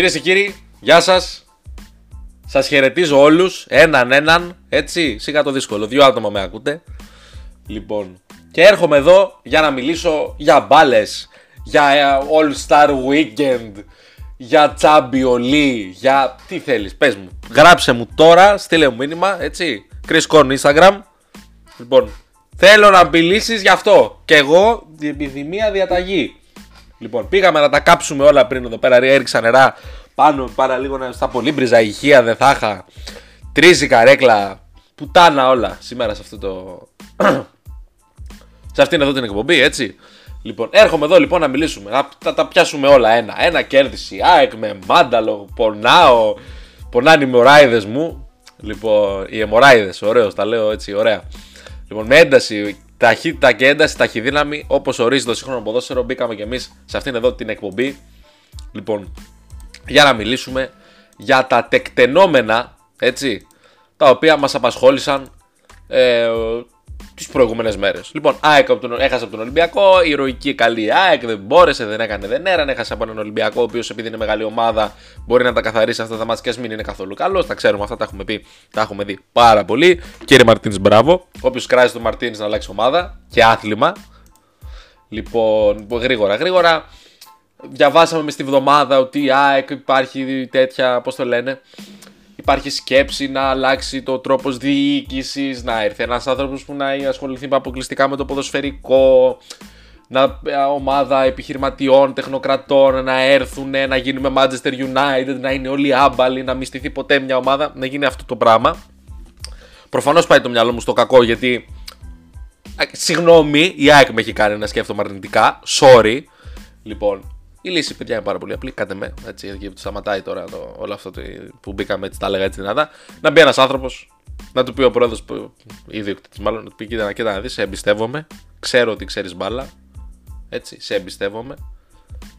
Κυρίε και κύριοι, γεια σα. Σα χαιρετίζω όλου, έναν έναν, έτσι. Σιγά το δύσκολο, δύο άτομα με ακούτε. Λοιπόν, και έρχομαι εδώ για να μιλήσω για μπάλε, για ε, All Star Weekend, για Champions League, για τι θέλεις, πες μου. Γράψε μου τώρα, στείλε μου μήνυμα, έτσι. Chris Corn Instagram. Λοιπόν, θέλω να μιλήσει γι' αυτό. Και εγώ, επιδημία διαταγή. Λοιπόν, πήγαμε να τα κάψουμε όλα πριν εδώ πέρα. Έριξα νερά πάνω, πάρα λίγο να στα πολύμπριζα ηχεία, δεν θα είχα. Τρίζει καρέκλα. Πουτάνα όλα σήμερα σε αυτό το. σε αυτήν εδώ την εκπομπή, έτσι. Λοιπόν, έρχομαι εδώ λοιπόν να μιλήσουμε. Να τα, τα πιάσουμε όλα ένα. Ένα κέρδισε η ΑΕΚ με μάνταλο. Πονάω. Πονάνε οι μοράιδε μου. Λοιπόν, οι αιμοράιδε, ωραίος, τα λέω έτσι, ωραία. Λοιπόν, με ένταση ταχύτητα και ένταση, ταχυδύναμη, όπως ορίζει το σύγχρονο ποδόσφαιρο, μπήκαμε κι εμείς σε αυτήν εδώ την εκπομπή. Λοιπόν, για να μιλήσουμε για τα τεκτενόμενα, έτσι, τα οποία μας απασχόλησαν ε, τις προηγούμενες μέρες. Λοιπόν, ΑΕΚ από τον, έχασε από τον Ολυμπιακό, ηρωική καλή ΑΕΚ, δεν μπόρεσε, δεν έκανε, δεν έρανε. Έχασε από έναν Ολυμπιακό, ο οποίος επειδή είναι μεγάλη ομάδα μπορεί να τα καθαρίσει αυτά τα μάτια και μην είναι καθόλου καλός. Τα ξέρουμε αυτά, τα έχουμε πει, τα έχουμε δει πάρα πολύ. Κύριε Μαρτίνη, μπράβο. Όποιος κράζει τον Μαρτίνη να αλλάξει ομάδα και άθλημα. Λοιπόν, γρήγορα, γρήγορα. Διαβάσαμε μες στη βδομάδα ότι η ΑΕΚ υπάρχει τέτοια, πώς το λένε, υπάρχει σκέψη να αλλάξει το τρόπος διοίκησης, να έρθει ένας άνθρωπος που να ασχοληθεί αποκλειστικά με το ποδοσφαιρικό, να, ε, ομάδα επιχειρηματιών, τεχνοκρατών να έρθουν, να γίνουμε Manchester United, να είναι όλοι άμπαλοι, να μυστηθεί ποτέ μια ομάδα, να γίνει αυτό το πράγμα. Προφανώς πάει το μυαλό μου στο κακό γιατί. Ε, συγγνώμη, η ΑΕΚ με έχει κάνει να σκέφτομαι αρνητικά. Sorry. Λοιπόν, η λύση, παιδιά, είναι πάρα πολύ απλή. Κάτε με. Έτσι, γιατί σταματάει τώρα το, όλο αυτό το, που μπήκαμε έτσι, τα έλεγα έτσι δυνατά. Να μπει ένας άνθρωπος, να του πει ο πρόεδρος, ιδιοκτήτη μάλλον, να του πει: Κοίτα, κοίτα να δεις, σε εμπιστεύομαι. Ξέρω ότι ξέρεις μπάλα. Έτσι, σε εμπιστεύομαι.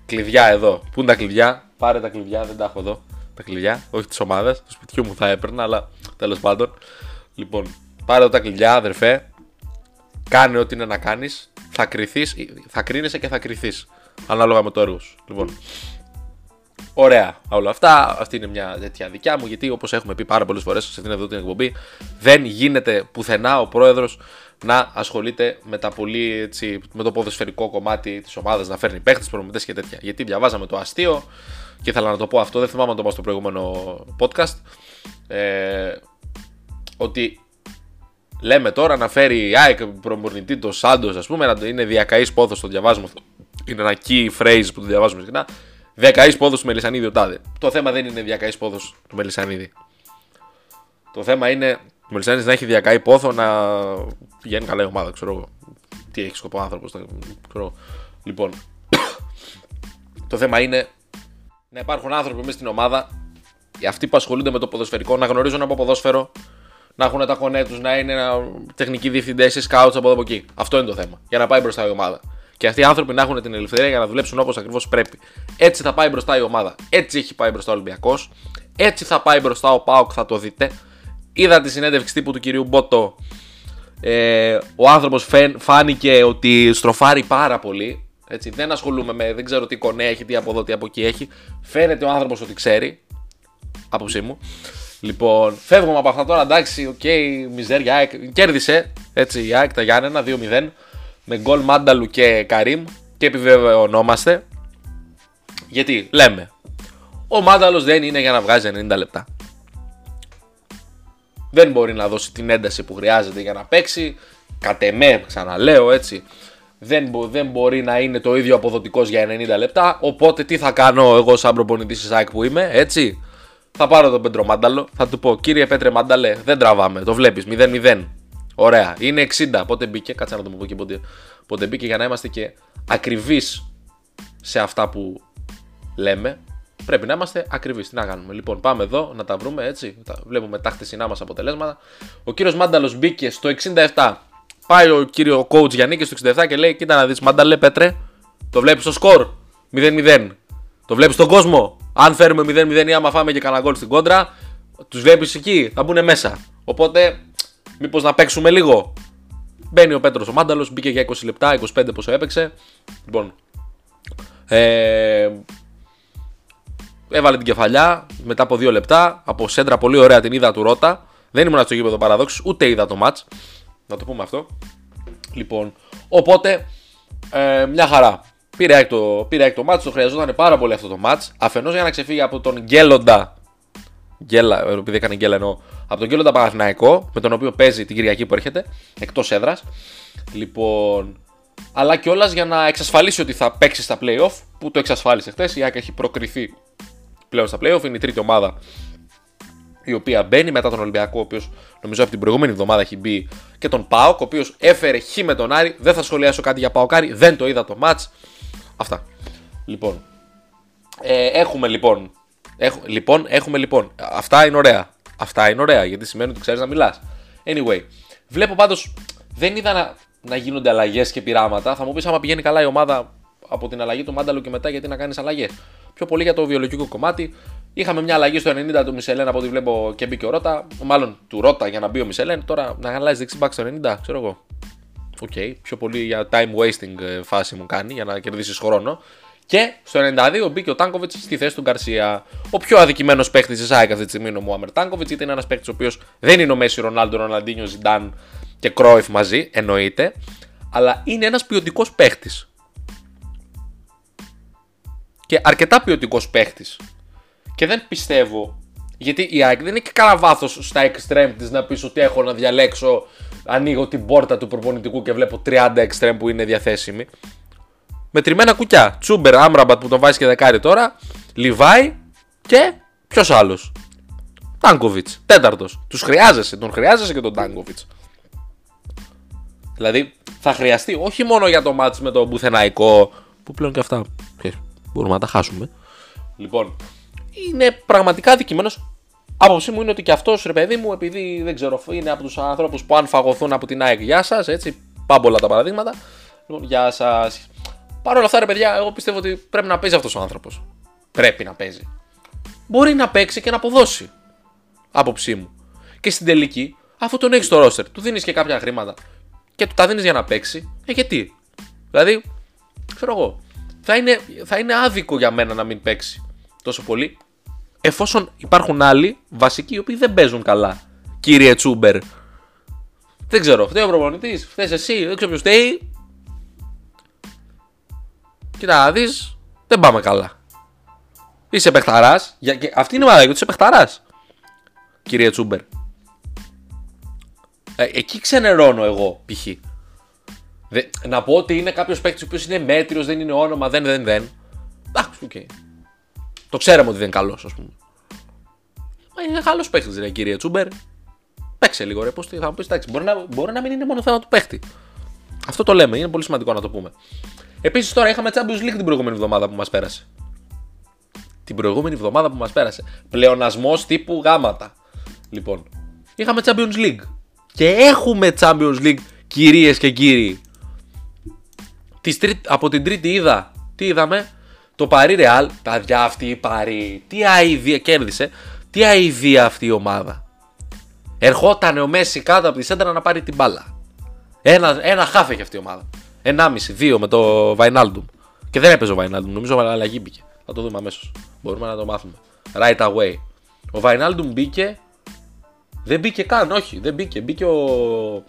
Κλειδιά εδώ. Πού είναι τα κλειδιά, πάρε τα κλειδιά, δεν τα έχω εδώ. Τα κλειδιά, όχι τη ομάδα. Το σπιτιού μου θα έπαιρνα, αλλά τέλος πάντων. Λοιπόν, πάρε εδώ τα κλειδιά, αδερφέ. Κάνε ό,τι είναι να κάνεις. Θα κρυθεί, θα κρίνεσαι και θα κρυθεί ανάλογα με το έργο σου. Λοιπόν, ωραία όλα αυτά. Αυτή είναι μια τέτοια δικιά μου, γιατί όπως έχουμε πει πάρα πολλές φορές σε αυτήν εδώ την εκπομπή, δεν γίνεται πουθενά ο πρόεδρος να ασχολείται με, τα πολύ, έτσι, με το ποδοσφαιρικό κομμάτι της ομάδας, να φέρνει παίχτες, προμηθευτές και τέτοια. Γιατί διαβάζαμε το αστείο και ήθελα να το πω αυτό, δεν θυμάμαι να το πω στο προηγούμενο podcast. Ε, ότι λέμε τώρα να φέρει η ΑΕΚ προμορνητή το Σάντος, ας πούμε, να είναι διακαής πόθος, το διαβάζουμε αυτό είναι ένα key phrase που το διαβάζουμε συχνά. Διακαή πόδος του Μελισανίδη ο Τάδε. Το θέμα δεν είναι διακαή πόδος του Μελισανίδη. Το θέμα είναι ο Μελισανίδης να έχει διακαή πόθο να πηγαίνει καλά η ομάδα, ξέρω εγώ. Τι έχει σκοπό άνθρωπος. Λοιπόν, το θέμα είναι να υπάρχουν άνθρωποι μέσα στην ομάδα, οι αυτοί που ασχολούνται με το ποδοσφαιρικό, να γνωρίζουν από ποδόσφαιρο, να έχουν τα κονέ τους, να είναι τεχνικοί διευθυντές ή σκάουτ από εδώ από εκεί. Αυτό είναι το θέμα. Για να πάει μπροστά η ομάδα. Και αυτοί οι άνθρωποι να έχουν την ελευθερία για να δουλέψουν όπως ακριβώς πρέπει. Έτσι θα πάει μπροστά η ομάδα. Έτσι έχει πάει μπροστά ο Ολυμπιακός. Έτσι θα πάει μπροστά ο Πάοκ, θα το δείτε. Είδα τη συνέντευξη τύπου του κυρίου Μπότο. Ε, ο άνθρωπος φάνηκε ότι στροφάρει πάρα πολύ. Έτσι, δεν ασχολούμαι με, δεν ξέρω τι κονέ έχει, τι από εδώ, τι από εκεί έχει. Φαίνεται ο άνθρωπος ότι ξέρει. Άποψή μου. Λοιπόν, φεύγουμε από αυτά τώρα. Εντάξει, OK, okay, μιζέρια. Κέρδισε έτσι η ΑΕΚ τα Γιάννενα 2-0 με γκολ Μάνταλου και Καρίμ και επιβεβαιωνόμαστε γιατί λέμε ο Μάνταλος δεν είναι για να βγάζει 90 λεπτά. Δεν μπορεί να δώσει την ένταση που χρειάζεται για να παίξει. Κατ' εμέ, ξαναλέω έτσι, δεν, δεν μπορεί να είναι το ίδιο αποδοτικός για 90 λεπτά. Οπότε τι θα κάνω εγώ σαν προπονητής της ΑΕΚ που είμαι, έτσι. Θα πάρω τον Πέντρο Μάνταλο, θα του πω κύριε Πέτρε Μάνταλε, δεν τραβάμε, το βλέπεις, 0-0. Ωραία. Είναι 60. Πότε μπήκε, κάτσε να το πω και πότε, πότε μπήκε για να είμαστε και ακριβείς σε αυτά που λέμε. Πρέπει να είμαστε ακριβείς. Τι να κάνουμε; Λοιπόν, πάμε εδώ να τα βρούμε έτσι. Βλέπουμε τα χτεσινά μας αποτελέσματα. Ο κύριος Μάνταλος μπήκε στο 67. Πάει ο κύριο coach Γιάννη στο 67 και λέει: Κοίτα να δεις, Μάνταλε Πέτρε, το βλέπεις στο σκορ; 0-0. Το βλέπεις στον κόσμο; Αν φέρουμε 0-0 ή άμα φάμε και κανένα γκολ στην κόντρα, τους βλέπεις εκεί, θα μπουν μέσα. Οπότε Μήπως να παίξουμε λίγο; Μπαίνει ο Πέτρος ο Μάνταλος, μπήκε για 20 λεπτά, 25 πόσο έπαιξε. Λοιπόν. Ε, έβαλε την κεφαλιά μετά από δύο λεπτά. Από σέντρα πολύ ωραία την είδα του Ρότα. Δεν ήμουν στο γήπεδο παραδόξου, ούτε είδα το match. Να το πούμε αυτό. Λοιπόν, οπότε ε, μια χαρά. Πήρε έκτο, πήρε έκτο μάτς, το χρειαζόταν πάρα πολύ αυτό το μάτς. Αφενός για να ξεφύγει από τον Γκέλοντα, Γκέλα, επειδή έκανε γκέλα εννοώ, από τον Γκέλοντα Παναθηναϊκό, με τον οποίο παίζει την Κυριακή που έρχεται, εκτός έδρας. Λοιπόν, αλλά κιόλας για να εξασφαλίσει ότι θα παίξει στα playoff, που το εξασφάλισε χθες. Η Άκη έχει προκριθεί πλέον στα playoff, είναι η τρίτη ομάδα η οποία μπαίνει μετά τον Ολυμπιακό, ο οποίος νομίζω από την προηγούμενη εβδομάδα έχει μπει και τον Πάοκ, ο οποίος έφερε χ με τον Άρη. Δεν θα σχολιάσω κάτι για Πάοκάρι, δεν το είδα το match. Αυτά. Λοιπόν. Ε, έχουμε λοιπόν. Έχ, λοιπόν, έχουμε λοιπόν. Αυτά είναι ωραία. Αυτά είναι ωραία γιατί σημαίνει ότι ξέρεις να μιλάς. Anyway, βλέπω πάντως. Δεν είδα να, να γίνονται αλλαγές και πειράματα. Θα μου πεις άμα πηγαίνει καλά η ομάδα από την αλλαγή του Μάνταλου και μετά γιατί να κάνεις αλλαγές; Πιο πολύ για το βιολογικό κομμάτι. Είχαμε μια αλλαγή στο 90 του Μισελέν από ό,τι βλέπω και μπήκε ο Ρότα. Μάλλον του Ρότα για να μπει ο Μισελέν. Τώρα να αλλάζει δεξί μπακ στο 90, ξέρω εγώ. OK, okay. πιο πολύ για time wasting ε, φάση μου κάνει για να κερδίσεις χρόνο. Και στο 92 μπήκε ο Τάνκοβιτς στη θέση του Γκαρσία. Ο πιο αδικημένος παίχτης της ΑΕΚ αυτή τη στιγμή είναι ο Μουάμερ Τάνκοβιτς, γιατί είναι ένας παίχτης ο οποίος δεν είναι ο Μέση Ρονάλντο, Ροναλντίνιο, Ζιντάν και Κρόιφ μαζί, εννοείται, αλλά είναι ένας ποιοτικός παίχτης. Και αρκετά ποιοτικός παίχτης. Και δεν πιστεύω. Γιατί η ΑΕΚ δεν έχει κανένα βάθος στα extreme της να πεις ότι έχω να διαλέξω. Ανοίγω την πόρτα του προπονητικού και βλέπω 30 extreme που είναι διαθέσιμοι. Μετρημένα κουκιά. Τσούμπερ, Άμραμπατ που τον βάζει και δεκάρι τώρα. Λιβάη και ποιος άλλος; Τάνκοβιτς. Τέταρτος. Τους χρειάζεσαι. Τον χρειάζεσαι και τον Τάνκοβιτς. Δηλαδή θα χρειαστεί όχι μόνο για το μάτς με το μπουθεναϊκό που πλέον και αυτά μπορούμε να τα χάσουμε. Λοιπόν, είναι πραγματικά δικημένο. Άποψή μου είναι ότι και αυτός ρε παιδί μου, επειδή δεν ξέρω, είναι από τους ανθρώπους που αν φαγωθούν από την ΑΕΚ, γεια σας, έτσι. Πάμπολα τα παραδείγματα. Λοιπόν, γεια σας. Παρ' όλα αυτά, ρε παιδιά, εγώ πιστεύω ότι πρέπει να παίζει αυτός ο άνθρωπος. Πρέπει να παίζει. Μπορεί να παίξει και να αποδώσει. Άποψή μου. Και στην τελική, αφού τον έχεις στο ρόστερ, του δίνεις και κάποια χρήματα και του τα δίνεις για να παίξει, ε, γιατί; Δηλαδή, ξέρω εγώ, θα είναι, θα είναι άδικο για μένα να μην παίξει τόσο πολύ. Εφόσον υπάρχουν άλλοι βασικοί οι οποίοι δεν παίζουν καλά. Κύριε Τσούμπερ. Δεν ξέρω, φταίει ο προπονητής, φταίεις εσύ, δεν ξέρω ποιος φταίει. Κοίτα να δεις, δεν πάμε καλά. Είσαι παιχταράς. Αυτή είναι η ομάδα, γιατί είσαι παιχταράς. Κύριε Τσούμπερ. Ε, εκεί ξενερώνω εγώ, π.χ. να πω ότι είναι κάποιος παίκτης ο οποίος είναι μέτριος, δεν είναι όνομα, δεν, δεν, δεν. Εντάξει, οκ. Okay. Το ξέραμε ότι δεν είναι καλός, ας πούμε. Μα είναι καλός παίκτης, ρε κύριε Τσούμπερ. Παίξε λίγο, ρε. Πώς θα μου πεις, εντάξει, μπορεί να, μπορεί να μην είναι μόνο θέμα του παίκτη. Αυτό το λέμε, είναι πολύ σημαντικό να το πούμε. Επίσης τώρα είχαμε Champions League την προηγούμενη εβδομάδα που μας πέρασε. Την προηγούμενη εβδομάδα που μας πέρασε. Πλεονασμός τύπου γάματα. Λοιπόν, είχαμε Champions League. Και έχουμε Champions League, κυρίες και κύριοι. από την τρίτη είδα, τι είδαμε, το Παρί Ρεάλ, τα διά αυτή η Παρί, τι αηδία κέρδισε, τι αηδία αυτή η ομάδα. Ερχόταν ο Μέση κάτω από τη σέντρα να πάρει την μπάλα. Ένα, ένα χάφ έχει αυτή η ομάδα. Ενάμιση, δύο με το Βαϊνάλντουμ. Και δεν έπαιζε ο Βαϊνάλντουμ, νομίζω αλλαγή μπήκε. Θα το δούμε αμέσως. Μπορούμε να το μάθουμε. Right away. Ο Βαϊνάλντουμ μπήκε δεν μπήκε καν, όχι, δεν μπήκε. Μπήκε ο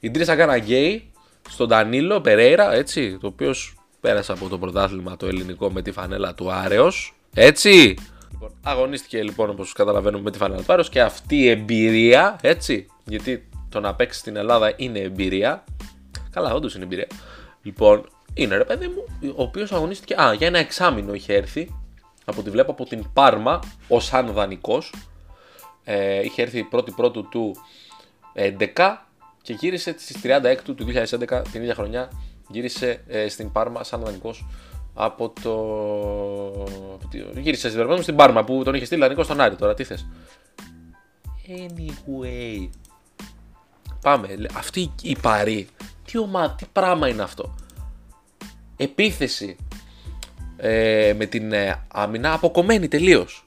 Ιντρίσα Γκάναγκέι στον Ντανίλο Περέιρα, έτσι, το οποίος πέρασε από το πρωτάθλημα το ελληνικό με τη φανέλα του Άρεος. Έτσι. Λοιπόν, αγωνίστηκε λοιπόν όπως καταλαβαίνουμε με τη φανέλα του Άρεος και αυτή η εμπειρία, έτσι. Γιατί το να παίξεις στην Ελλάδα είναι εμπειρία. Καλά, όντως είναι εμπειρία. Λοιπόν, είναι ρε παιδί μου, ο οποίος αγωνίστηκε. Α, για ένα εξάμεινο είχε έρθει. Από τη βλέπω από την Πάρμα ως αν δανεικός ε, είχε έρθει πρώτη πρώτου του 11 και γύρισε στις 36 του 2011 την ίδια χρονιά γύρισε ε, στην Πάρμα σαν δανεικός από το... Γύρισε στην στην Πάρμα που τον είχε στείλει δανεικός στον Άρη τώρα, τι θες; Anyway. Πάμε. Αυτή η παρή. Τι ομάδα, τι πράγμα είναι αυτό; Επίθεση ε, με την ε, άμυνα αποκομμένη τελείως.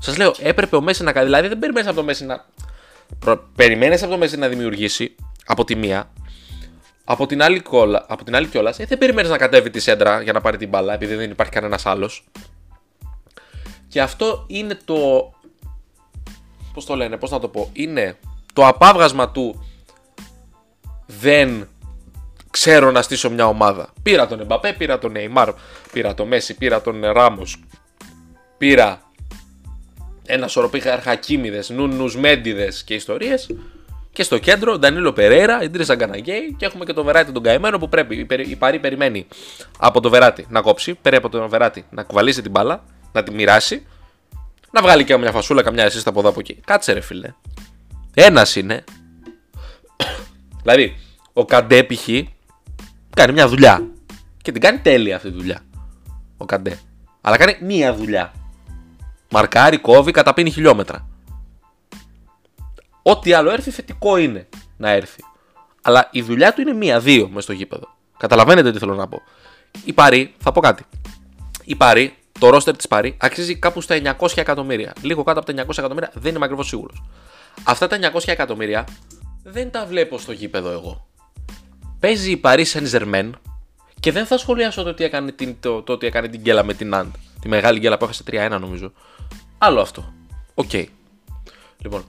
Σας λέω, έπρεπε ο Μέση να κάνει. Δηλαδή δεν περιμένεις από το Μέση να. Περιμένεις από το Μέση να δημιουργήσει από τη μία. Από την άλλη, κόλλα, από την άλλη κιόλας, ε, δεν περιμένεις να κατέβει τη σέντρα για να πάρει την μπάλα, επειδή δεν υπάρχει κανένας άλλος. Και αυτό είναι το. Πώς το λένε, πώς να το πω. Είναι το απάβγασμα του δεν ξέρω να στήσω μια ομάδα. Πήρα τον Εμπαπέ, πήρα τον Neymar, πήρα τον Μέση, πήρα τον Ράμος. Πήρα ένα σωρό αρχακίμιδε, νούνους μέντιδες και ιστορίες. Και στο κέντρο, Ντανίλο Περέρα, Ιντρίζα Γκαναγκέη και έχουμε και τον Βεράτη τον καημένο που πρέπει. Η Παρή περιμένει από το Βεράτη να κόψει, πέρα από τον Βεράτη να κουβαλήσει την μπάλα, να τη μοιράσει, να βγάλει και μια φασούλα, καμιά εσεί από εδώ από εκεί. Κάτσε ρε φίλε. Ένας είναι. δηλαδή, ο Καντέ π.χ. κάνει μια δουλειά. Και την κάνει τέλεια αυτή τη δουλειά. Ο Καντέ. Αλλά κάνει μία δουλειά. Μαρκάρει, κόβει, καταπίνει χιλιόμετρα. Ό,τι άλλο έρθει θετικό είναι να έρθει. Αλλά η δουλειά του είναι μία-δύο μες στο γήπεδο. Καταλαβαίνετε τι θέλω να πω. Η Παρή, θα πω κάτι. Η Παρή, το ρόστερ της Παρή, αξίζει κάπου στα 900 εκατομμύρια. Λίγο κάτω από τα 900 εκατομμύρια, δεν είμαι ακριβώς σίγουρος. Αυτά τα 900 εκατομμύρια δεν τα βλέπω στο γήπεδο εγώ. Παίζει η Paris Saint Germain και δεν θα σχολιάσω το ότι έκανε την, το, το ότι έκανε την γκέλα με την Ant. Τη μεγάλη γκέλα που έχασε 3-1 νομίζω. Άλλο αυτό. Okay. Okay. Λοιπόν.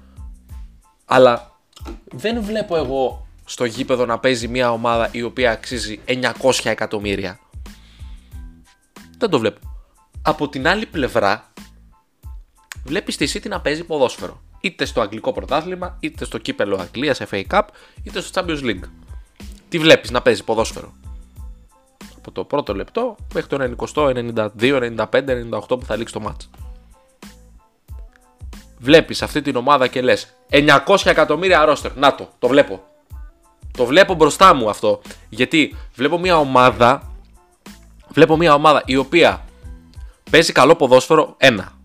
Αλλά δεν βλέπω εγώ στο γήπεδο να παίζει μια ομάδα η οποία αξίζει 900 εκατομμύρια. Δεν το βλέπω. Από την άλλη πλευρά, βλέπεις τη City να παίζει ποδόσφαιρο είτε στο αγγλικό πρωτάθλημα, είτε στο κύπελο Αγγλίας, FA Cup, είτε στο Champions League. Τι βλέπεις να παίζει ποδόσφαιρο; Από το πρώτο λεπτό μέχρι το 90, 92, 95, 98 που θα λήξει το μάτς. Βλέπεις αυτή την ομάδα και λες 900 εκατομμύρια ρόστερ. Να το, το βλέπω. Το βλέπω μπροστά μου αυτό. Γιατί βλέπω μια ομάδα βλέπω μια ομάδα η οποία παίζει καλό ποδόσφαιρο ένα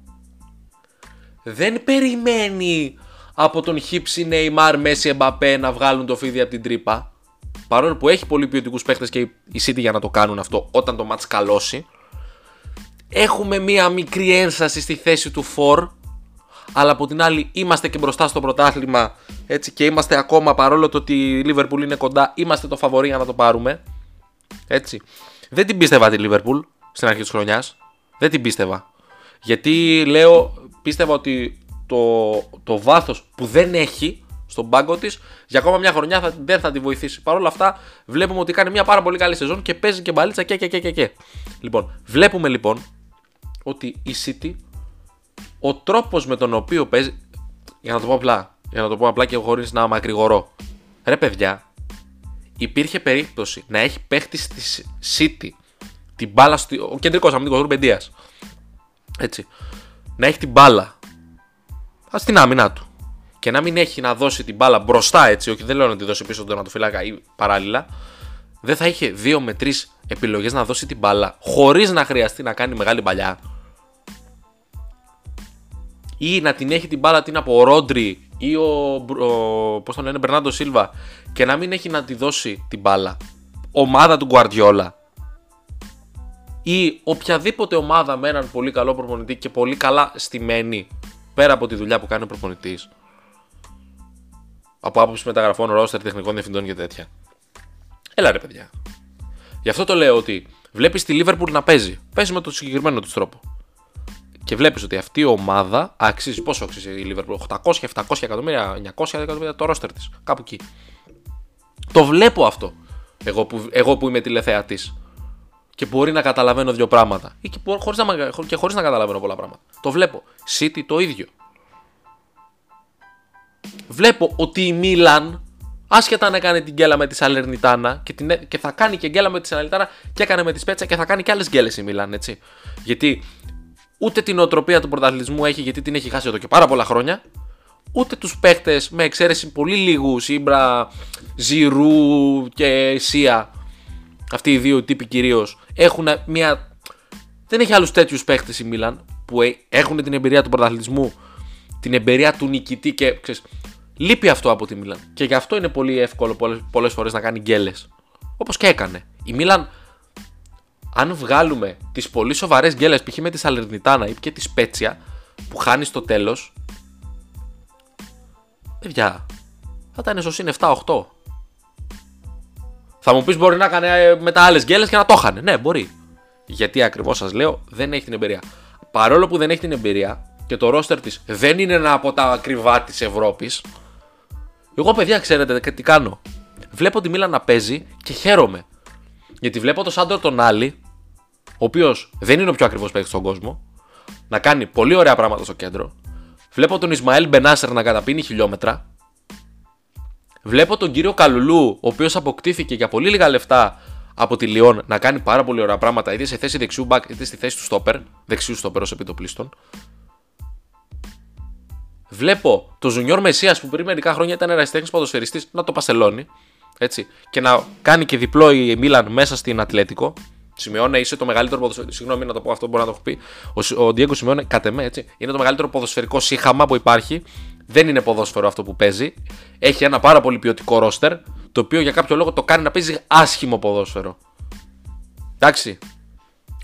δεν περιμένει από τον Χίψη, Νεϊμάρ, Μέση, Εμπαπέ να βγάλουν το φίδι από την τρύπα. Παρόλο που έχει πολύ ποιοτικούς παίχτες και η City για να το κάνουν αυτό όταν το μάτς καλώσει. Έχουμε μία μικρή ένσταση στη θέση του Φορ. Αλλά από την άλλη είμαστε και μπροστά στο πρωτάθλημα έτσι, και είμαστε ακόμα παρόλο το ότι η Liverpool είναι κοντά, είμαστε το φαβορή για να το πάρουμε. Έτσι. Δεν την πίστευα τη Liverpool στην αρχή της χρονιάς. Δεν την πίστευα. Γιατί λέω πίστευα ότι το, το βάθος που δεν έχει στον πάγκο της για ακόμα μια χρονιά θα, δεν θα τη βοηθήσει. Παρ' όλα αυτά, βλέπουμε ότι κάνει μια πάρα πολύ καλή σεζόν και παίζει και μπαλίτσα και, και, και, και, και. Λοιπόν, βλέπουμε λοιπόν ότι η City, ο τρόπος με τον οποίο παίζει. Για να το πω απλά, για να το πω απλά και χωρίς να μακρηγορώ. Ρε παιδιά, υπήρχε περίπτωση να έχει παίχτη στη City την μπάλα. Στο, ο κεντρικός αμυντικός Ρουμπεντίας. Έτσι να έχει την μπάλα. Στην άμυνά του. Και να μην έχει να δώσει την μπάλα μπροστά έτσι, όχι δεν λέω να τη δώσει πίσω τον τερματοφύλακα ή παράλληλα, δεν θα είχε δύο με τρεις επιλογές να δώσει την μπάλα χωρίς να χρειαστεί να κάνει μεγάλη παλιά. Ή να την έχει την μπάλα την από ο Ρόντρι ή ο, ο πώς τον λένε, Μπερνάντο Σίλβα και να μην έχει να τη δώσει την μπάλα. Ομάδα του Γκουαρδιόλα ή οποιαδήποτε ομάδα με έναν πολύ καλό προπονητή και πολύ καλά στημένη πέρα από τη δουλειά που κάνει ο προπονητής. Από άποψη μεταγραφών, ρόστερ, τεχνικών διευθυντών και τέτοια. Έλα ρε παιδιά. Γι' αυτό το λέω ότι βλέπεις τη Liverpool να παίζει. Παίζει με τον συγκεκριμένο του τρόπο. Και βλέπεις ότι αυτή η ομάδα αξίζει. Πόσο αξίζει η Liverpool, 800, 700 εκατομμύρια, 900 εκατομμύρια το ρόστερ της. Κάπου εκεί. Το βλέπω αυτό. Εγώ που, εγώ που είμαι τηλεθεατής και μπορεί να καταλαβαίνω δύο πράγματα. Ή και, χωρίς να, και χωρίς να καταλαβαίνω πολλά πράγματα. Το βλέπω. City το ίδιο. Βλέπω ότι η Μίλαν, άσχετα να κάνει την γκέλα με τη Σαλερνιτάνα και, την, και θα κάνει και γκέλα με τη Σαλερνιτάνα και έκανε με τη Σπέτσα και θα κάνει και άλλες γκέλες η Μίλαν, έτσι. Γιατί ούτε την οτροπία του πρωταθλητισμού έχει, γιατί την έχει χάσει εδώ και πάρα πολλά χρόνια. Ούτε τους παίχτε με εξαίρεση πολύ λίγους, Ήμπρα, Ζηρού και Σία, αυτοί οι δύο τύποι κυρίως, έχουν μια. Δεν έχει άλλους τέτοιους παίχτες η Μίλαν που ε, έχουν την εμπειρία του πρωταθλητισμού, την εμπειρία του νικητή και ξέρεις, λείπει αυτό από τη Μίλαν. Και γι' αυτό είναι πολύ εύκολο πολλές φορές να κάνει γκέλες. Όπως και έκανε. Η Μίλαν, αν βγάλουμε τις πολύ σοβαρές γκέλες, π.χ. με τη Σαλερνιτάνα ή και τη Σπέτσια, που χάνει στο τέλος. Παιδιά, θα ήταν στο συν 7-8. Θα μου πεις μπορεί να έκανε μετά άλλες γκέλες και να το είχαν. Ναι, μπορεί. Γιατί ακριβώς σας λέω δεν έχει την εμπειρία. παρόλο που δεν έχει την εμπειρία και το ρόστερ της δεν είναι ένα από τα ακριβά της Ευρώπης. Εγώ, παιδιά, ξέρετε τι κάνω. Βλέπω τη Μίλα να παίζει και χαίρομαι. Γιατί βλέπω τον Σάντορ τον Άλλη, ο οποίος δεν είναι ο πιο ακριβώ παίκτης στον κόσμο, να κάνει πολύ ωραία πράγματα στο κέντρο. Βλέπω τον Ισμαήλ Μπενάσερ να καταπίνει χιλιόμετρα. Βλέπω τον κύριο Καλουλού, ο οποίος αποκτήθηκε για πολύ λίγα λεφτά από τη Λιόν να κάνει πάρα πολύ ωραία πράγματα, είτε σε θέση δεξιού μπακ είτε στη θέση του στόπερ, δεξιού στόπερ ως επιτοπλίστων. Βλέπω το Ζουνιόρ Μεσία που πριν μερικά χρόνια ήταν ερασιτέχνη ποδοσφαιριστής να το πασελώνει. Έτσι, και να κάνει και διπλό η Μίλαν μέσα στην Ατλέτικο. Σιμεώνε, είσαι το μεγαλύτερο ποδοσφαιρικό. Συγγνώμη να το πω αυτό, μπορεί να το έχω πει. Ο, ο Ντιέγκο Σιμεώνε, κατ' εμέ, έτσι, είναι το μεγαλύτερο ποδοσφαιρικό σύγχαμα που υπάρχει. Δεν είναι ποδόσφαιρο αυτό που παίζει. Έχει ένα πάρα πολύ ποιοτικό ρόστερ, το οποίο για κάποιο λόγο το κάνει να παίζει άσχημο ποδόσφαιρο. Εντάξει.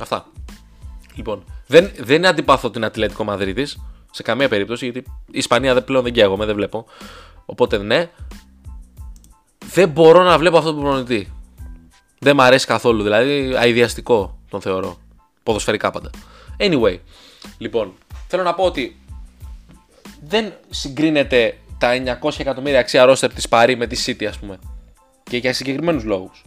Αυτά. Λοιπόν, δεν, δεν αντιπαθώ την Ατλέτικο Μαδρίτη σε καμία περίπτωση, γιατί η Ισπανία πλέον δεν καίγομαι, δεν βλέπω. Οπότε ναι, δεν μπορώ να βλέπω αυτό το προπονητή. Δεν μ' αρέσει καθόλου, δηλαδή αειδιαστικό τον θεωρώ. Ποδοσφαιρικά πάντα. Anyway, λοιπόν, θέλω να πω ότι δεν συγκρίνεται τα 900 εκατομμύρια αξία ρόστερ της Παρή με της City, ας πούμε. Και για συγκεκριμένους λόγους.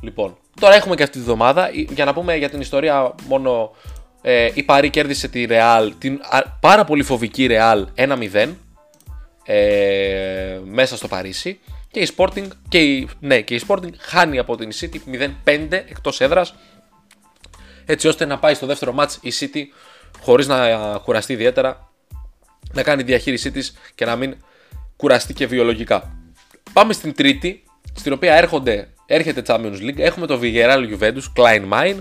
Λοιπόν, τώρα έχουμε και αυτή τη βδομάδα. Για να πούμε για την ιστορία, μόνο ε, η Παρή κέρδισε τη Real, την πάρα πολύ φοβική Real 1-0 ε, μέσα στο Παρίσι. Και η Sporting, και η, ναι, και η Sporting χάνει από την City 0-5 εκτός έδρας έτσι ώστε να πάει στο δεύτερο μάτς η City χωρίς να κουραστεί ιδιαίτερα να κάνει διαχείρισή της και να μην κουραστεί και βιολογικά. Πάμε στην τρίτη, στην οποία έρχονται, έρχεται Champions League. Έχουμε το Villarreal Juventus, Klein Mine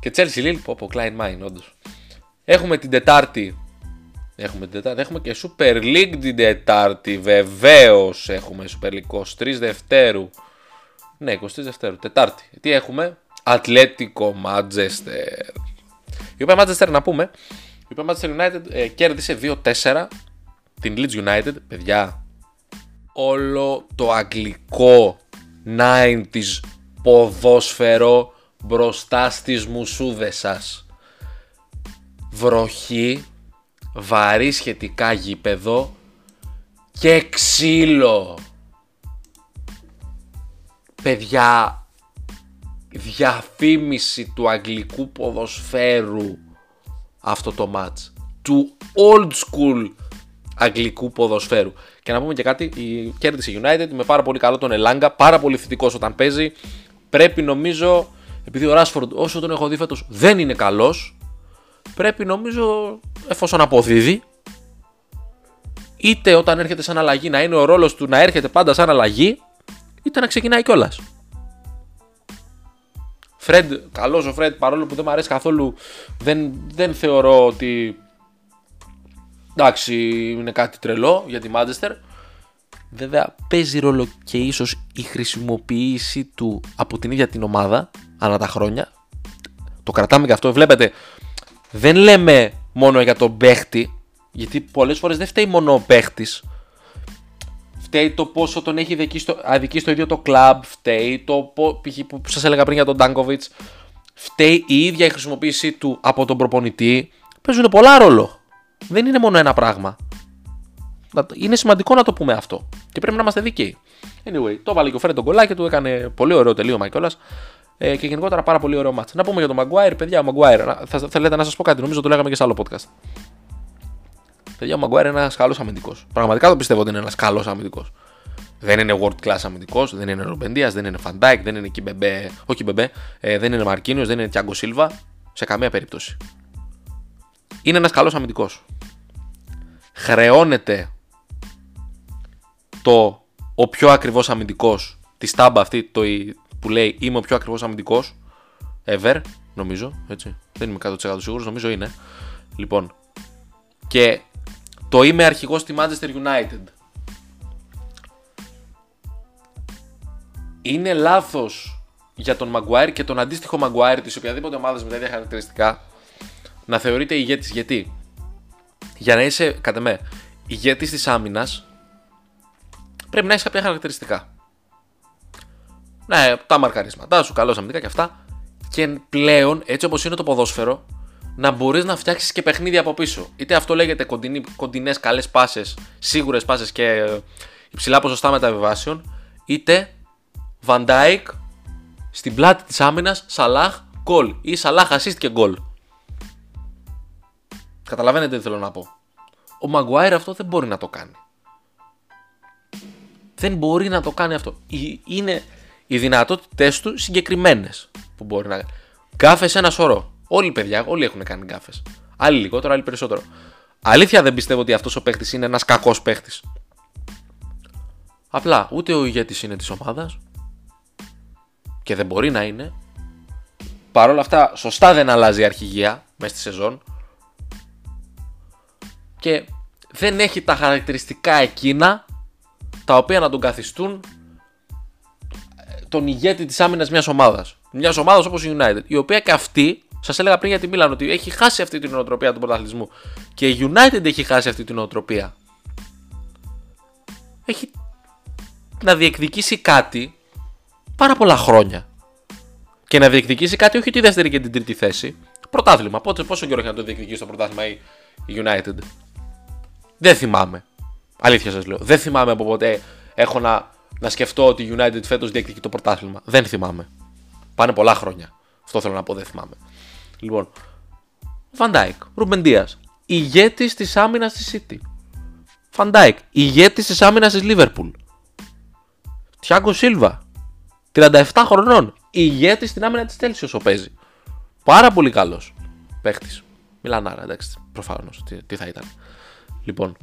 και Chelsea Lille. Πω πω, Klein Mine όντως. Έχουμε την Τετάρτη Έχουμε την Τετάρτη. Έχουμε και Super League την Τετάρτη. Βεβαίως έχουμε Super League 23 Δευτέρου. Ναι, 23 Δευτέρου. Τετάρτη. Τι έχουμε; Ατλέτικο Manchester. Η οποία Manchester να πούμε. Η οποία Manchester United ε, κέρδισε 2-4 την Leeds United. Παιδιά, όλο το αγγλικό 90s ποδόσφαιρο μπροστά στις μουσούδες σας. Βροχή, βαρύ σχετικά γήπεδο και ξύλο. Παιδιά, διαφήμιση του αγγλικού ποδοσφαίρου αυτό το match. Του old school αγγλικού ποδοσφαίρου. Και να πούμε και κάτι, η κέρδισε United με πάρα πολύ καλό τον Ελάγκα, πάρα πολύ θετικός όταν παίζει. Πρέπει νομίζω, επειδή ο Ράσφορντ όσο τον έχω δει φέτος δεν είναι καλός, πρέπει νομίζω εφόσον αποδίδει είτε όταν έρχεται σαν αλλαγή να είναι ο ρόλος του να έρχεται πάντα σαν αλλαγή είτε να ξεκινάει κιόλας. Φρέντ, καλός ο Φρέντ, παρόλο που δεν μου αρέσει καθόλου, δεν, δεν θεωρώ ότι εντάξει είναι κάτι τρελό για τη Μάντζεστερ. Βέβαια παίζει ρόλο και ίσως η χρησιμοποίηση του από την ίδια την ομάδα ανά τα χρόνια. Το κρατάμε και αυτό. Βλέπετε δεν λέμε μόνο για τον παίχτη, γιατί πολλές φορές δεν φταίει μόνο ο παίχτης. Φταίει το πόσο τον έχει αδικήσει στο ίδιο το κλαμπ, φταίει το που σας έλεγα πριν για τον Ντάνκοβιτς, φταίει η ίδια η χρησιμοποίησή του από τον προπονητή. Παίζουν πολλά ρόλο. Δεν είναι μόνο ένα πράγμα. Είναι σημαντικό να το πούμε αυτό. Και πρέπει να είμαστε δίκαιοι. Anyway, το βάλε και ο Φρέντο κολλάκι του, έκανε πολύ ωραίο τελείωμα κιόλας. Ε, και γενικότερα πάρα πολύ ωραίο μάτς. Να πούμε για τον Maguire, παιδιά, ο Maguire. Θα, θέλετε να σας πω κάτι, νομίζω το λέγαμε και σε άλλο podcast. Παιδιά, ο Maguire είναι ένας καλός αμυντικός. Πραγματικά το πιστεύω ότι είναι ένας καλός αμυντικός. Δεν είναι world class αμυντικός, δεν είναι Ρούμπεν Ντίας, δεν είναι Φαν Ντάικ, δεν είναι Κιμπεμπέ, όχι Κιμπεμπέ, ε, δεν είναι Μαρκίνιος, δεν είναι Τιάγκο Σίλβα. Σε καμία περίπτωση. Είναι ένας καλός αμυντικός. Χρεώνεται το ο πιο ακριβός αμυντικός, η ταμπέλα αυτή, το, που λέει Είμαι ο πιο ακριβός αμυντικός ever, νομίζω. Έτσι. Δεν είμαι 100% σίγουρος, νομίζω είναι. Λοιπόν, και το είμαι αρχηγός στη Manchester United. Είναι λάθος για τον Maguire και τον αντίστοιχο Maguire της οποιαδήποτε ομάδας με τα ίδια χαρακτηριστικά να θεωρείται ηγέτης. Γιατί, για να είσαι κατά με ηγέτης της άμυνας, πρέπει να έχεις κάποια χαρακτηριστικά. Ναι, τα μαρκαρίσματά σου, καλό αμυντικά και αυτά. Και πλέον, έτσι όπως είναι το ποδόσφαιρο, να μπορείς να φτιάξεις και παιχνίδια από πίσω. Είτε αυτό λέγεται κοντινές καλές πάσες, σίγουρες πάσες και ε, υψηλά ποσοστά μεταβιβάσεων, είτε Van Dijk στην πλάτη της άμυνας, Σαλάχ, γκολ ή Σαλάχ assist και γκολ. Καταλαβαίνετε τι θέλω να πω. Ο Μαγκουάιρ αυτό δεν μπορεί να το κάνει. Δεν μπορεί να το κάνει αυτό. Είναι οι δυνατότητές του συγκεκριμένες που μπορεί να κάνει. Γκάφε ένα σωρό. Όλοι οι παιδιά, όλοι έχουν κάνει γκάφες. Άλλοι λιγότερο, άλλοι περισσότερο. Αλήθεια δεν πιστεύω ότι αυτός ο παίχτη είναι ένας κακός παίχτη. Απλά ούτε ο ηγέτης είναι της ομάδας και δεν μπορεί να είναι. Παρ' όλα αυτά, σωστά δεν αλλάζει η αρχηγία μέσα στη σεζόν και δεν έχει τα χαρακτηριστικά εκείνα τα οποία να τον καθιστούν ε, τον ηγέτη της άμυνας μιας ομάδας. Μιας ομάδας όπως η United, η οποία και αυτή, σας έλεγα πριν για τη Μίλαν, ότι έχει χάσει αυτή την νοοτροπία του πρωταθλητισμού και η United έχει χάσει αυτή την νοοτροπία. Έχει να διεκδικήσει κάτι πάρα πολλά χρόνια. Και να διεκδικήσει κάτι όχι τη δεύτερη και την τρίτη θέση. Πρωτάθλημα. Πότε, πόσο καιρό έχει να το διεκδικήσει το πρωτάθλημα η United. Δεν θυμάμαι. Αλήθεια σας λέω. Δεν θυμάμαι από ποτέ έχω να, να σκεφτώ ότι η United φέτος διεκδικεί το πρωτάθλημα. Δεν θυμάμαι. Πάνε πολλά χρόνια. Αυτό θέλω να πω, δεν θυμάμαι. Λοιπόν, Φαν Ντάικ, Ρούμπεν Ντίας. Ηγέτης της άμυνας της City. Φαν Ντάικ, ηγέτης της άμυνας της Liverpool. Τιάγκο Σίλβα, 37 χρονών. Ηγέτης στην άμυνα της Τέλση όσο παίζει. Πάρα πολύ καλός παίχτης. Μιλανάρα, εντάξει, προφανώς. Τι, τι θα ήταν. Λοιπόν,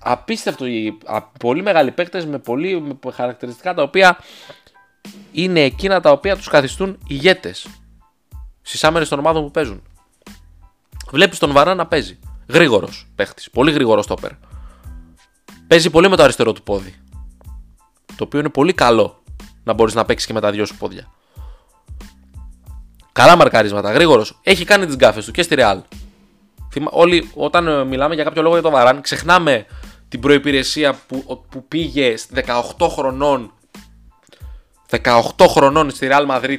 απίστευτο, πολύ μεγάλοι παίκτες με πολύ με χαρακτηριστικά τα οποία είναι εκείνα τα οποία τους καθιστούν ηγέτες στις άμερες των ομάδων που παίζουν. Βλέπεις τον Βαρά να παίζει. Γρήγορος παίχτης, πολύ γρήγορος τόπερ. Παίζει πολύ με το αριστερό του πόδι. Το οποίο είναι πολύ καλό να μπορείς να παίξεις και με τα δυο σου πόδια. Καλά μαρκαρίσματα, γρήγορος. Έχει κάνει τις γκάφες του και στη Real. Όλοι όταν ε, μιλάμε για κάποιο λόγο για τον Βαράν, ξεχνάμε την προϋπηρεσία που, που πήγε 18 χρονών 18 χρονών στη Real Madrid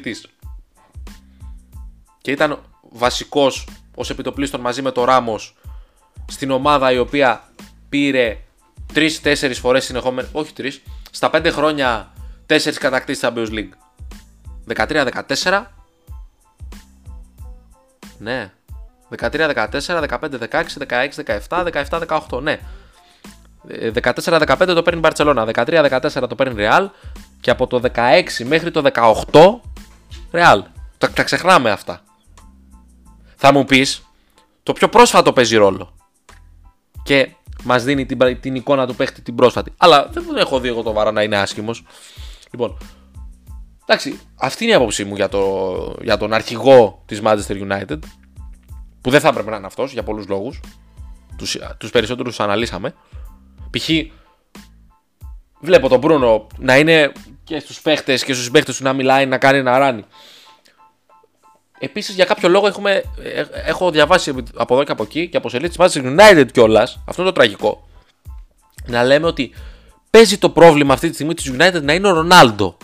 και ήταν βασικός ως επιτοπλίστων μαζί με το Ράμος στην ομάδα η οποία πήρε 3-4 φορές συνεχόμενα, όχι 3, στα 5 χρόνια 4 κατακτήσεις Champions League. 13-14, ναι, 13-14, 15-16, 16-17, 17-18. Ναι. 14-15 το παίρνει Μπαρσελόνα, 13-14 το παίρνει Real και από το 16 μέχρι το 18 Real. Τα, τα ξεχνάμε αυτά. Θα μου πεις, το πιο πρόσφατο παίζει ρόλο. Και μας δίνει την, την εικόνα του παίχτη την πρόσφατη. Αλλά δεν έχω δει εγώ το βαρά να είναι άσχημος. Λοιπόν, εντάξει, αυτή είναι η άποψή μου για, το, για τον αρχηγό της Manchester United που δεν θα έπρεπε να είναι αυτός για πολλούς λόγους. Τους τους περισσότερους τους αναλύσαμε. Π.χ. βλέπω τον Μπρούνο να είναι και στους παίχτες και στους συμπαίχτε του να μιλάει, να κάνει ένα ράνι. Επίσης για κάποιο λόγο έχουμε, ε, έχω διαβάσει από εδώ και από εκεί και από σελίδες της Manchester United κιόλας, αυτό είναι το τραγικό, να λέμε ότι παίζει το πρόβλημα αυτή τη στιγμή της United να είναι ο Ρονάλντο.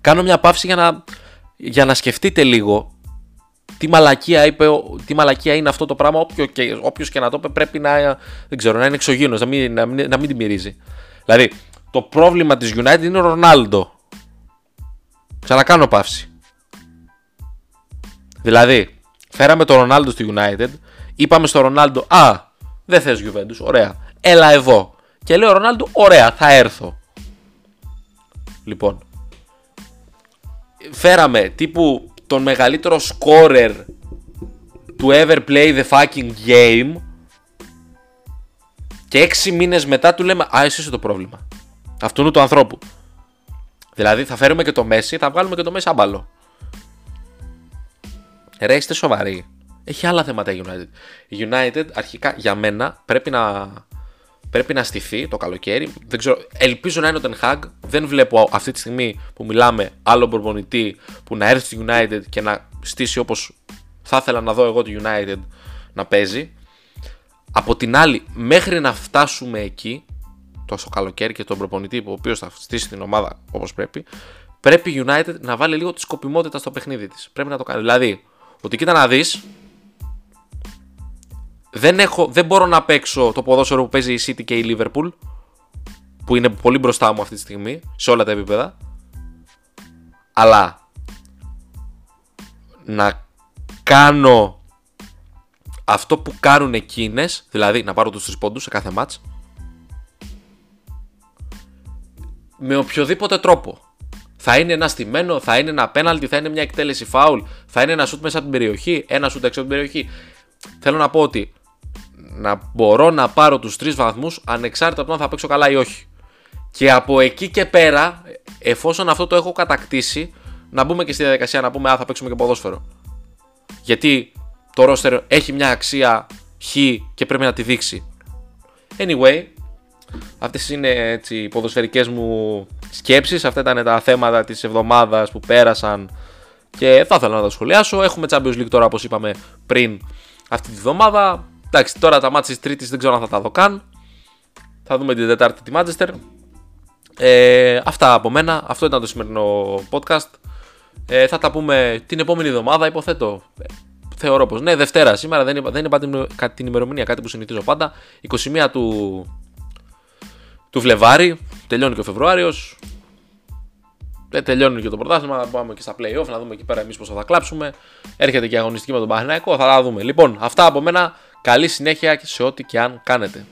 Κάνω μια παύση για να για να σκεφτείτε λίγο τι μαλακία, είπε, τι μαλακία είναι αυτό το πράγμα. Όποιο και, όποιος και να το είπε πρέπει να, δεν ξέρω, να είναι εξωγήινος, να μην, να, μην, να μην τη μυρίζει. Δηλαδή, το πρόβλημα της United είναι ο Ρονάλντο. Ξανακάνω παύση. Δηλαδή, φέραμε τον Ρονάλντο στη United, είπαμε στο Ρονάλντο, α, δεν θες Juventus, ωραία, έλα εδώ. Και λέει ο Ρονάλντο, ωραία, θα έρθω. Λοιπόν, φέραμε τύπου τον μεγαλύτερο scorer του ever play the fucking game και έξι μήνες μετά του λέμε «Α, εσύ είσαι το πρόβλημα». Αυτού είναι του ανθρώπου. Δηλαδή θα φέρουμε και το Messi, θα βγάλουμε και το Messi άμπαλο. Ρε, είστε σοβαροί. Έχει άλλα θέματα η United. Η United αρχικά για μένα πρέπει να πρέπει να στηθεί το καλοκαίρι. Δεν ξέρω, ελπίζω να είναι ο Ten Hag. Δεν βλέπω αυτή τη στιγμή που μιλάμε άλλο προπονητή που να έρθει στη United και να στήσει όπως θα ήθελα να δω εγώ τη United να παίζει. Από την άλλη, μέχρι να φτάσουμε εκεί, τόσο καλοκαίρι και τον προπονητή που ο οποίος θα στήσει την ομάδα όπως πρέπει, πρέπει η United να βάλει λίγο τη σκοπιμότητα στο παιχνίδι της. Πρέπει να το κάνει. Δηλαδή, ότι κοίτα να δεις, δεν, έχω, δεν μπορώ να παίξω το ποδόσφαιρο που παίζει η City και η Liverpool, που είναι πολύ μπροστά μου αυτή τη στιγμή, σε όλα τα επίπεδα. Αλλά να κάνω αυτό που κάνουν εκείνες, δηλαδή να πάρω τους τρεις πόντους σε κάθε μάτς, με οποιοδήποτε τρόπο. Θα είναι ένα στημένο, θα είναι ένα πέναλτι, θα είναι μια εκτέλεση φάουλ, θα είναι ένα σουτ μέσα από την περιοχή, ένα σουτ έξω από την περιοχή. Θέλω να πω ότι να μπορώ να πάρω τους τρεις βαθμούς ανεξάρτητα από το αν θα παίξω καλά ή όχι. Και από εκεί και πέρα, εφόσον αυτό το έχω κατακτήσει, να μπούμε και στη διαδικασία να πούμε Α, θα παίξουμε και ποδόσφαιρο. Γιατί το roster έχει μια αξία χ και πρέπει να τη δείξει. Anyway, αυτές είναι έτσι, οι ποδοσφαιρικές μου σκέψεις. Αυτά ήταν τα θέματα της εβδομάδας που πέρασαν και θα ήθελα να τα σχολιάσω. Έχουμε Champions League τώρα όπως είπαμε πριν αυτή τη βδομάδα. Εντάξει, τώρα τα μάτια της Τρίτης δεν ξέρω αν θα τα δω καν. Θα δούμε την Τετάρτη τη Manchester. Ε, αυτά από μένα. Αυτό ήταν το σημερινό podcast. Ε, θα τα πούμε την επόμενη εβδομάδα, υποθέτω. Ε, θεωρώ πως. Ναι, Δευτέρα σήμερα δεν είπα, δεν είπα την, την ημερομηνία, κάτι που συνηθίζω πάντα. 21 του, του Φλεβάρι, τελειώνει και ο Φεβρουάριος. Δεν τελειώνει και το πρωτάθλημα. Θα πάμε και στα playoff να δούμε εκεί πέρα εμείς πώ θα κλάψουμε. Έρχεται και η αγωνιστική με τον Παναγιακό, θα τα δούμε. Λοιπόν, αυτά από μένα. Καλή συνέχεια και σε ό,τι και αν κάνετε.